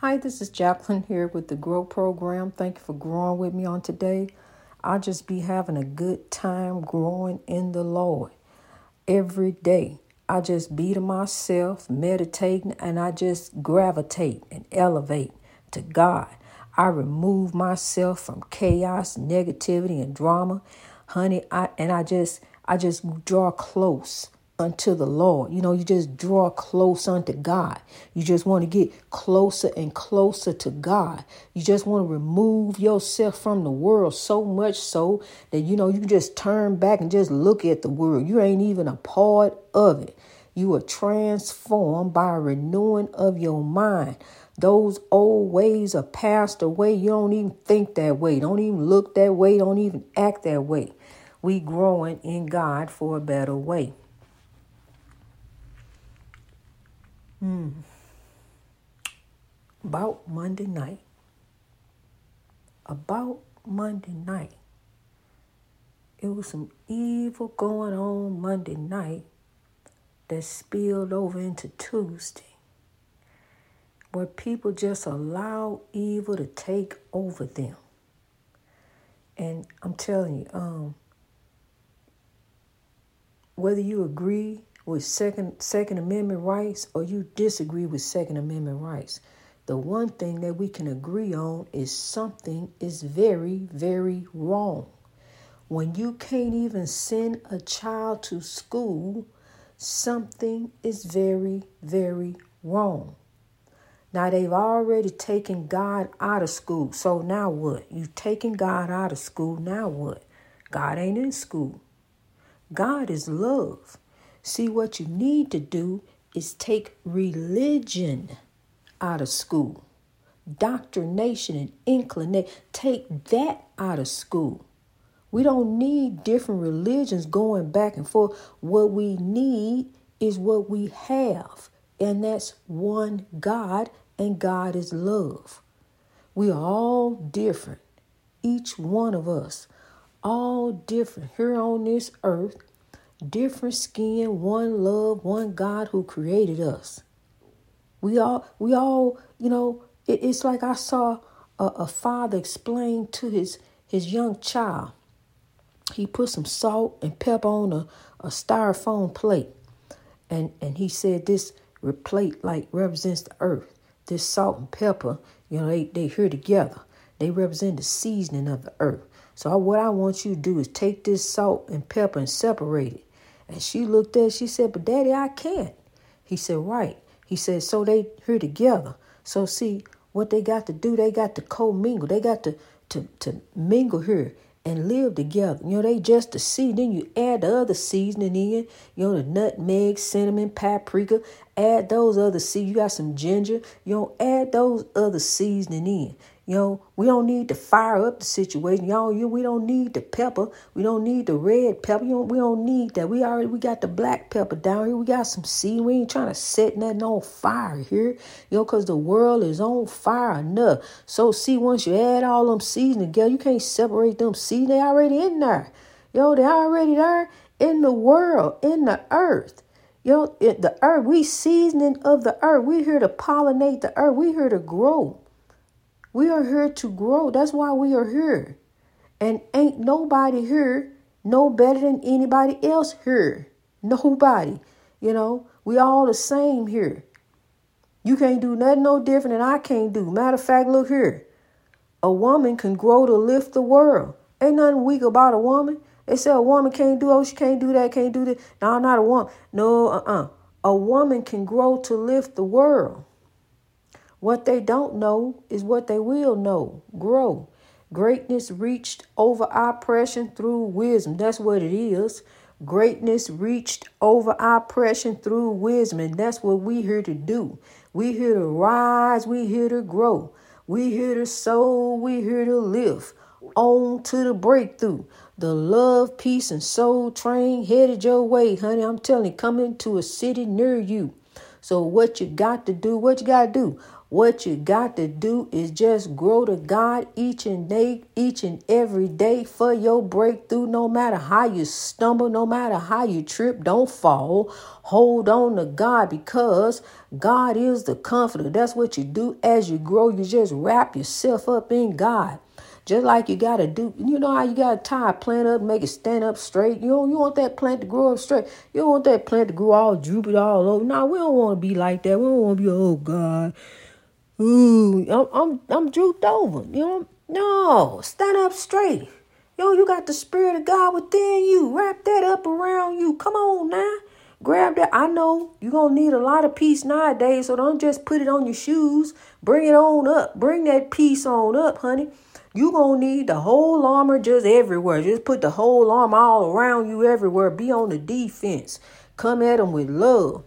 Hi, this is Jacqueline here with the Grow Program. Thank you for growing with me on today. I'll just be having a good time growing in the Lord every day. I just be to myself, meditating, and I just gravitate and elevate to God. I remove myself from chaos, negativity, and drama, honey. I and I just I just draw close unto the Lord. You know, you just draw close unto God. You just want to get closer and closer to God. You just want to remove yourself from the world so much so that, you know, you just turn back and just look at the world. You ain't even a part of it. You are transformed by a renewing of your mind. Those old ways are passed away. You don't even think that way. Don't even look that way. Don't even act that way. We growing in God for a better way. Hmm. About Monday night. About Monday night. It was some evil going on Monday night that spilled over into Tuesday. Where people just allow evil to take over them. And I'm telling you, um, whether you agree with second second amendment rights or you disagree with second amendment rights. The one thing that we can agree on is something is very very wrong. When you can't even send a child to school something is very very wrong. Now they've already taken god out of school. So now what? You've taken god out of school. Now what? God ain't in school. God is love See, what you need to do is take religion out of school, doctrination and inclination. Take that out of school. We don't need different religions going back and forth. What we need is what we have, and that's one God, and God is love. We are all different, each one of us, all different here on this earth different skin, one love, one God who created us. We all, we all, you know, it, it's like I saw a, a father explain to his his young child. He put some salt and pepper on a, a styrofoam plate, and and he said this plate like represents the earth. This salt and pepper, you know, they they here together. They represent the seasoning of the earth. So what I want you to do is take this salt and pepper and separate it. And she looked at, she said, But daddy, I can't. He said, Right. He said, So they here together. So see, what they got to do, they got to co-mingle. They got to to to mingle here and live together. You know, they just the seed. Then you add the other seasoning in. You know, the nutmeg, cinnamon, paprika. Add those other seeds. You got some ginger. You know, add those other seasoning in. You know, we don't need to fire up the situation. Y'all, you we don't need the pepper. We don't need the red pepper. You know, we don't need that. We already we got the black pepper down here. We got some seed. We ain't trying to set nothing on fire here. You know, cause the world is on fire enough. So see, once you add all them seeds together, you can't separate them seeds. They already in there. Yo, they already there in the world, in the earth. Yo, it, the earth, we seasoning of the earth. We here to pollinate the earth. We here to grow. We are here to grow. That's why we are here. And ain't nobody here no better than anybody else here. Nobody. You know, we all the same here. You can't do nothing no different than I can't do. Matter of fact, look here. A woman can grow to lift the world. Ain't nothing weak about a woman. They say a woman can't do oh she can't do that, can't do that. No, I'm not a woman. No, uh-uh. A woman can grow to lift the world. What they don't know is what they will know. Grow. Greatness reached over oppression through wisdom. That's what it is. Greatness reached over oppression through wisdom. And that's what we here to do. We here to rise. We here to grow. We here to sow. We here to live. On to the breakthrough. The love, peace, and soul train headed your way, honey. I'm telling you, coming to a city near you. So what you got to do, what you got to do? What you got to do is just grow to God each and day, each and every day for your breakthrough. No matter how you stumble, no matter how you trip, don't fall. Hold on to God because God is the comforter. That's what you do as you grow. You just wrap yourself up in God. Just like you gotta do, you know how you gotta tie a plant up, make it stand up straight. You don't, you want that plant to grow up straight. You don't want that plant to grow all droopy all over. No, we don't want to be like that. We don't want to be, oh God, ooh, I'm, I'm, I'm drooped over. You know, no, stand up straight. Yo, you got the spirit of God within you. Wrap that up around you. Come on now. Grab that. I know you're going to need a lot of peace nowadays, so don't just put it on your shoes. Bring it on up. Bring that peace on up, honey. You gonna need the whole armor just everywhere. Just put the whole armor all around you everywhere. Be on the defense. Come at them with love.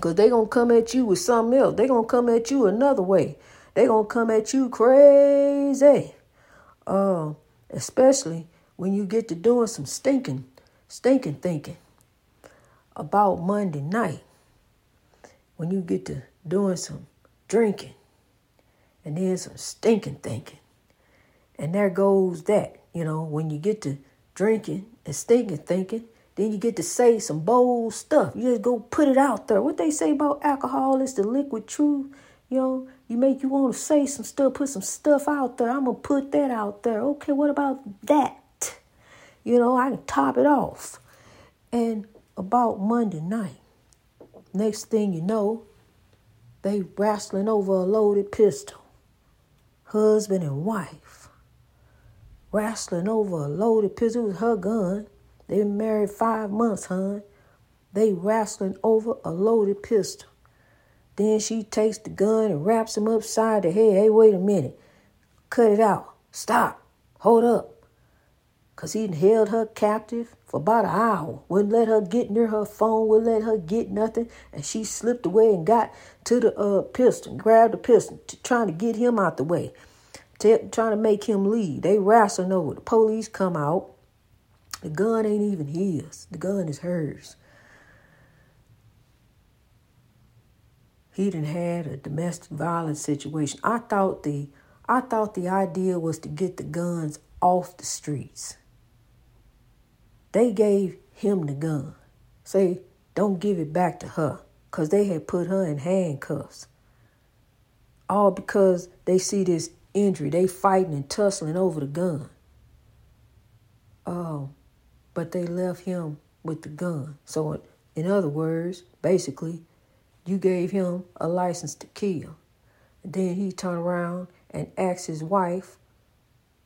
Cause they gonna come at you with something else. They gonna come at you another way. They gonna come at you crazy. Uh, especially when you get to doing some stinking, stinking thinking about Monday night. When you get to doing some drinking and then some stinking thinking. And there goes that. You know, when you get to drinking and stinking thinking, then you get to say some bold stuff. You just go put it out there. What they say about alcohol is the liquid truth. You know, you make you want to say some stuff, put some stuff out there. I'm gonna put that out there. Okay, what about that? You know, I can top it off. And about Monday night, next thing you know, they wrestling over a loaded pistol. Husband and wife wrestling over a loaded pistol. It was her gun. They been married five months, hon. They wrestling over a loaded pistol. Then she takes the gun and wraps him upside the head. Hey, wait a minute. Cut it out. Stop. Hold up. Because he held her captive for about an hour. Wouldn't let her get near her phone. Wouldn't let her get nothing. And she slipped away and got to the uh, pistol, grabbed the pistol, trying to get him out the way t- trying to make him leave. They wrestling over. The police come out. The gun ain't even his. The gun is hers. He didn't had a domestic violence situation. I thought the I thought the idea was to get the guns off the streets. They gave him the gun. Say, don't give it back to her. Because they had put her in handcuffs. All because they see this injury. They fighting and tussling over the gun. Oh, but they left him with the gun. So, in other words, basically, you gave him a license to kill. Then he turned around and asked his wife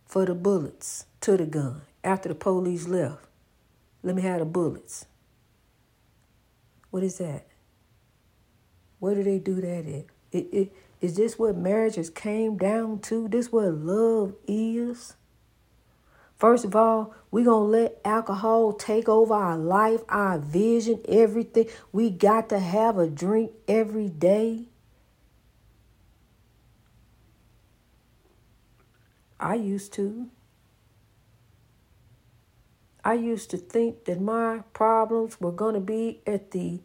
for the bullets to the gun after the police left. Let me have the bullets. What is that? Where do they do that at? It, it, is this what marriages came down to? This what love is? First of all, we're going to let alcohol take over our life, our vision, everything. We got to have a drink every day. I used to. I used to think that my problems were going to be at the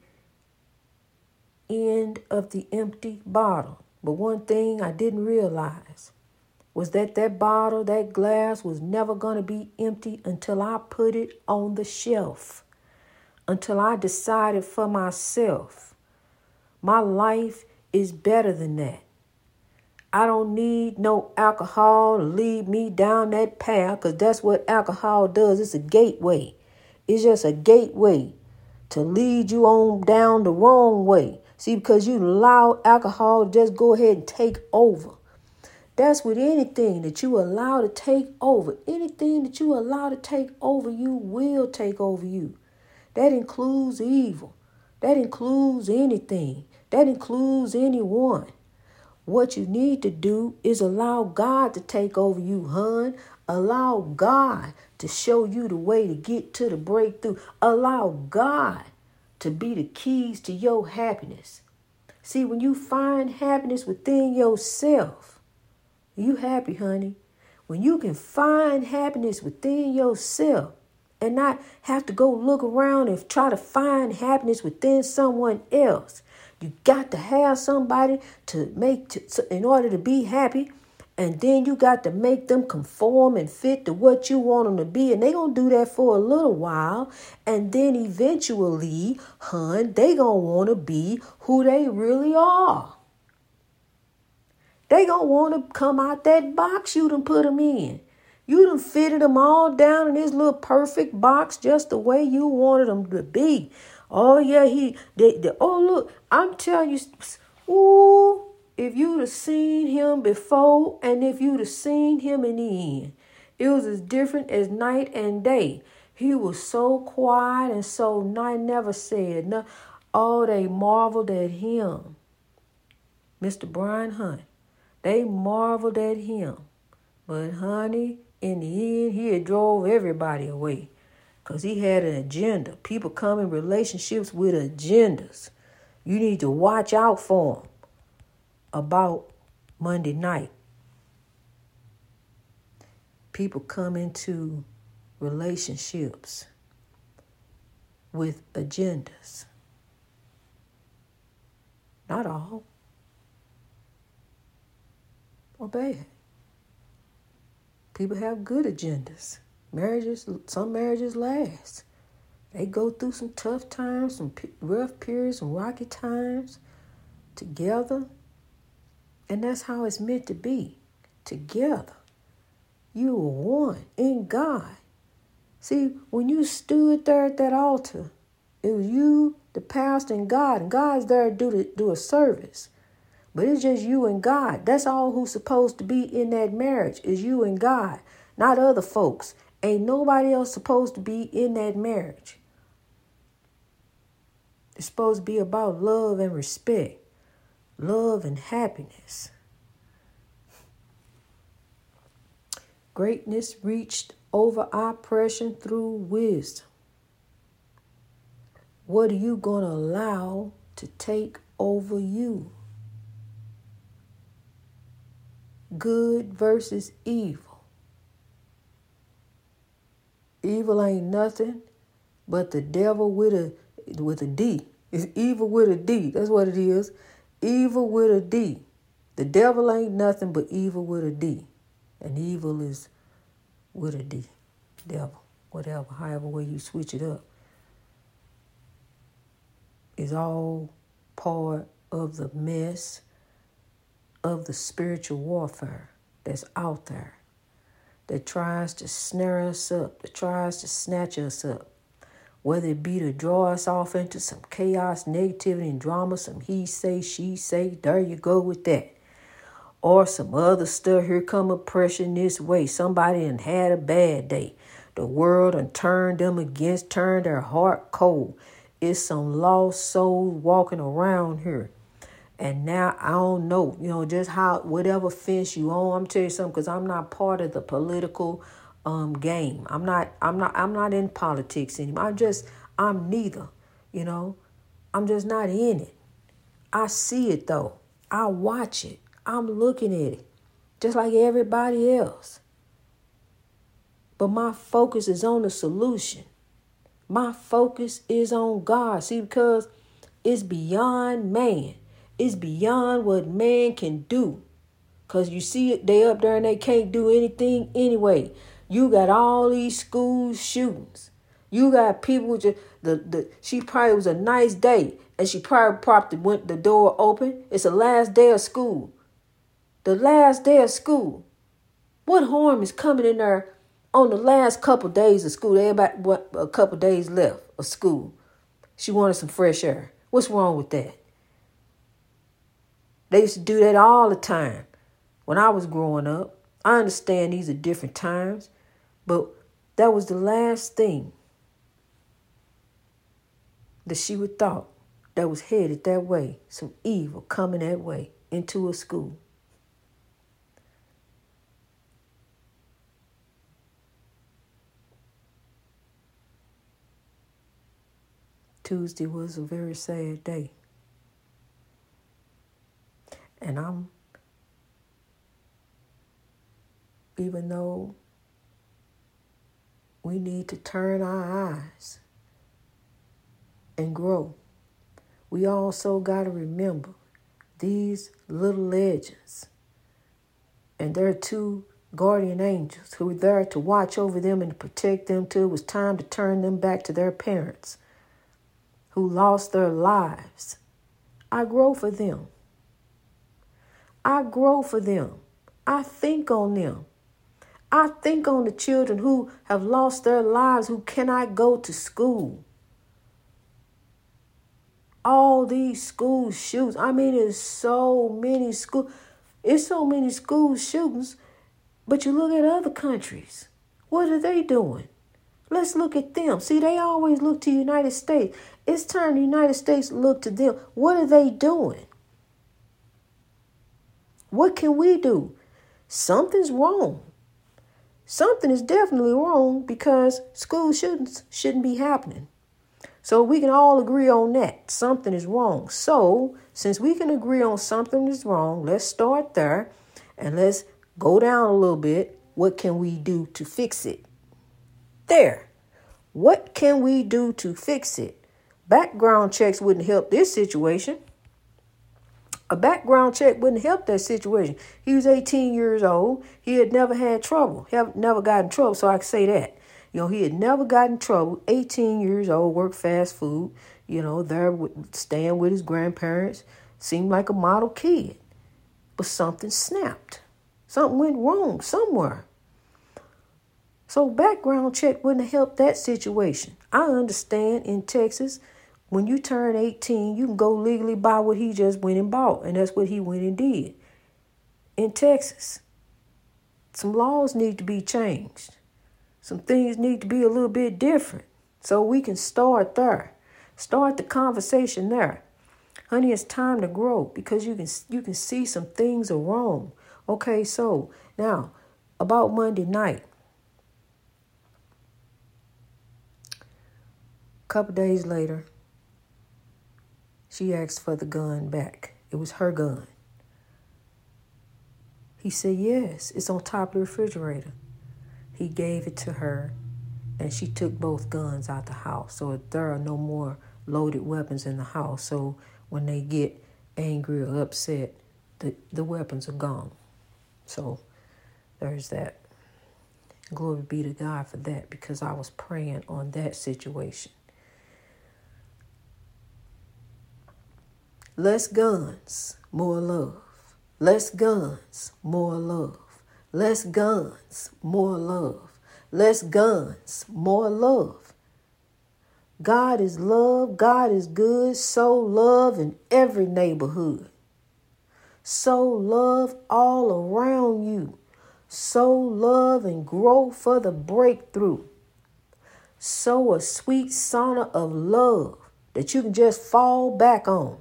end of the empty bottle. But one thing I didn't realize was that that bottle, that glass was never going to be empty until I put it on the shelf, until I decided for myself. My life is better than that. I don't need no alcohol to lead me down that path because that's what alcohol does. It's a gateway. It's just a gateway to lead you on down the wrong way. See, because you allow alcohol just go ahead and take over. That's with anything that you allow to take over. Anything that you allow to take over you will take over you. That includes evil. That includes anything. That includes anyone. What you need to do is allow God to take over you, hun. Allow God to show you the way to get to the breakthrough. Allow God to be the keys to your happiness. See, when you find happiness within yourself, you happy, honey. When you can find happiness within yourself and not have to go look around and try to find happiness within someone else. You got to have somebody to make to, in order to be happy. And then you got to make them conform and fit to what you want them to be. And they going to do that for a little while. And then eventually, hun, they going to want to be who they really are. They going to want to come out that box you done put them in. You done fitted them all down in this little perfect box just the way you wanted them to be. Oh, yeah, he, they, they, oh, look, I'm telling you, ooh, if you'd have seen him before and if you'd have seen him in the end, it was as different as night and day. He was so quiet and so nice, never said nothing. Oh, they marveled at him. Mr. Brian Hunt. They marveled at him. But honey, in the end, he had drove everybody away. Because he had an agenda. People come in relationships with agendas. You need to watch out for them about Monday night. People come into relationships with agendas. Not all. Or bad. People have good agendas. Marriages, some marriages last. They go through some tough times, some rough periods, some rocky times together. And that's how it's meant to be together. You are one in God. See, when you stood there at that altar, it was you, the pastor, and God. And God's there to do, the, do a service. But it's just you and God. That's all who's supposed to be in that marriage is you and God, not other folks. Ain't nobody else supposed to be in that marriage. It's supposed to be about love and respect, love and happiness. Greatness reached over oppression through wisdom. What are you going to allow to take over you? Good versus evil. Evil ain't nothing but the devil with a with a D. It's evil with a D. That's what it is. Evil with a D. The devil ain't nothing but evil with a D. And evil is with a D. Devil. Whatever, however way you switch it up. Is all part of the mess of the spiritual warfare that's out there that tries to snare us up, that tries to snatch us up, whether it be to draw us off into some chaos, negativity, and drama, some he say, she say, there you go with that. Or some other stuff, here come oppression this way. Somebody and had a bad day. The world and turned them against, turned their heart cold. It's some lost soul walking around here. And now I don't know, you know, just how whatever fence you on. I'm tell you something, because I'm not part of the political um game. I'm not I'm not I'm not in politics anymore. I'm just I'm neither, you know. I'm just not in it. I see it though. I watch it. I'm looking at it. Just like everybody else. But my focus is on the solution. My focus is on God. See, because it's beyond man. It's beyond what man can do. Cause you see they up there and they can't do anything anyway. You got all these school shootings. You got people just the the she probably was a nice day and she probably propped the went the door open. It's the last day of school. The last day of school. What harm is coming in there on the last couple days of school? Everybody what a couple days left of school. She wanted some fresh air. What's wrong with that? They used to do that all the time when I was growing up. I understand these are different times, but that was the last thing that she would thought that was headed that way, some evil coming that way into a school. Tuesday was a very sad day. And I'm, even though we need to turn our eyes and grow, we also got to remember these little legends and their two guardian angels who were there to watch over them and protect them till it was time to turn them back to their parents who lost their lives. I grow for them. I grow for them. I think on them. I think on the children who have lost their lives, who cannot go to school. All these school shootings. I mean, there's so many school. It's so many school shootings. But you look at other countries. What are they doing? Let's look at them. See, they always look to the United States. It's time the United States look to them. What are they doing? What can we do? Something's wrong. Something is definitely wrong because school shootings shouldn't be happening. So we can all agree on that. Something is wrong. So, since we can agree on something is wrong, let's start there and let's go down a little bit. What can we do to fix it? There. What can we do to fix it? Background checks wouldn't help this situation. A background check wouldn't help that situation. He was 18 years old. He had never had trouble. He never got in trouble, so I can say that. You know, he had never got in trouble. 18 years old, worked fast food. You know, there staying with his grandparents. Seemed like a model kid. But something snapped. Something went wrong somewhere. So background check wouldn't help that situation. I understand in Texas, when you turn 18, you can go legally buy what he just went and bought, and that's what he went and did. In Texas, some laws need to be changed. Some things need to be a little bit different. So we can start there. Start the conversation there. Honey, it's time to grow because you can you can see some things are wrong. Okay, so now about Monday night. A couple days later, she asked for the gun back. It was her gun. He said, Yes, it's on top of the refrigerator. He gave it to her, and she took both guns out the house. So there are no more loaded weapons in the house. So when they get angry or upset, the, the weapons are gone. So there's that. Glory be to God for that because I was praying on that situation. Less guns, more love. Less guns, more love. Less guns, more love. Less guns, more love. God is love. God is good. So love in every neighborhood. So love all around you. So love and grow for the breakthrough. Sow a sweet sauna of love that you can just fall back on.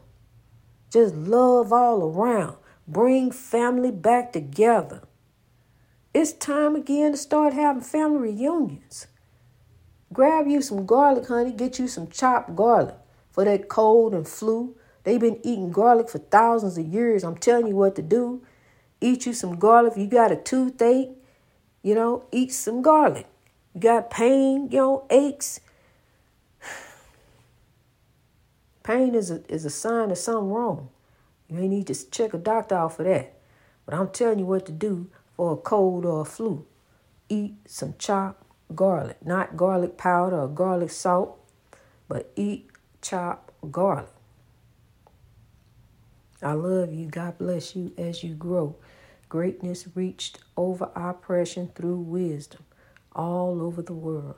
Just love all around. Bring family back together. It's time again to start having family reunions. Grab you some garlic, honey. Get you some chopped garlic for that cold and flu. They've been eating garlic for thousands of years. I'm telling you what to do. Eat you some garlic. You got a toothache, you know, eat some garlic. You got pain, you know, aches. Pain is a, is a sign of something wrong. You may need to check a doctor out for that. But I'm telling you what to do for a cold or a flu. Eat some chopped garlic, not garlic powder or garlic salt, but eat chopped garlic. I love you. God bless you as you grow. Greatness reached over oppression through wisdom all over the world.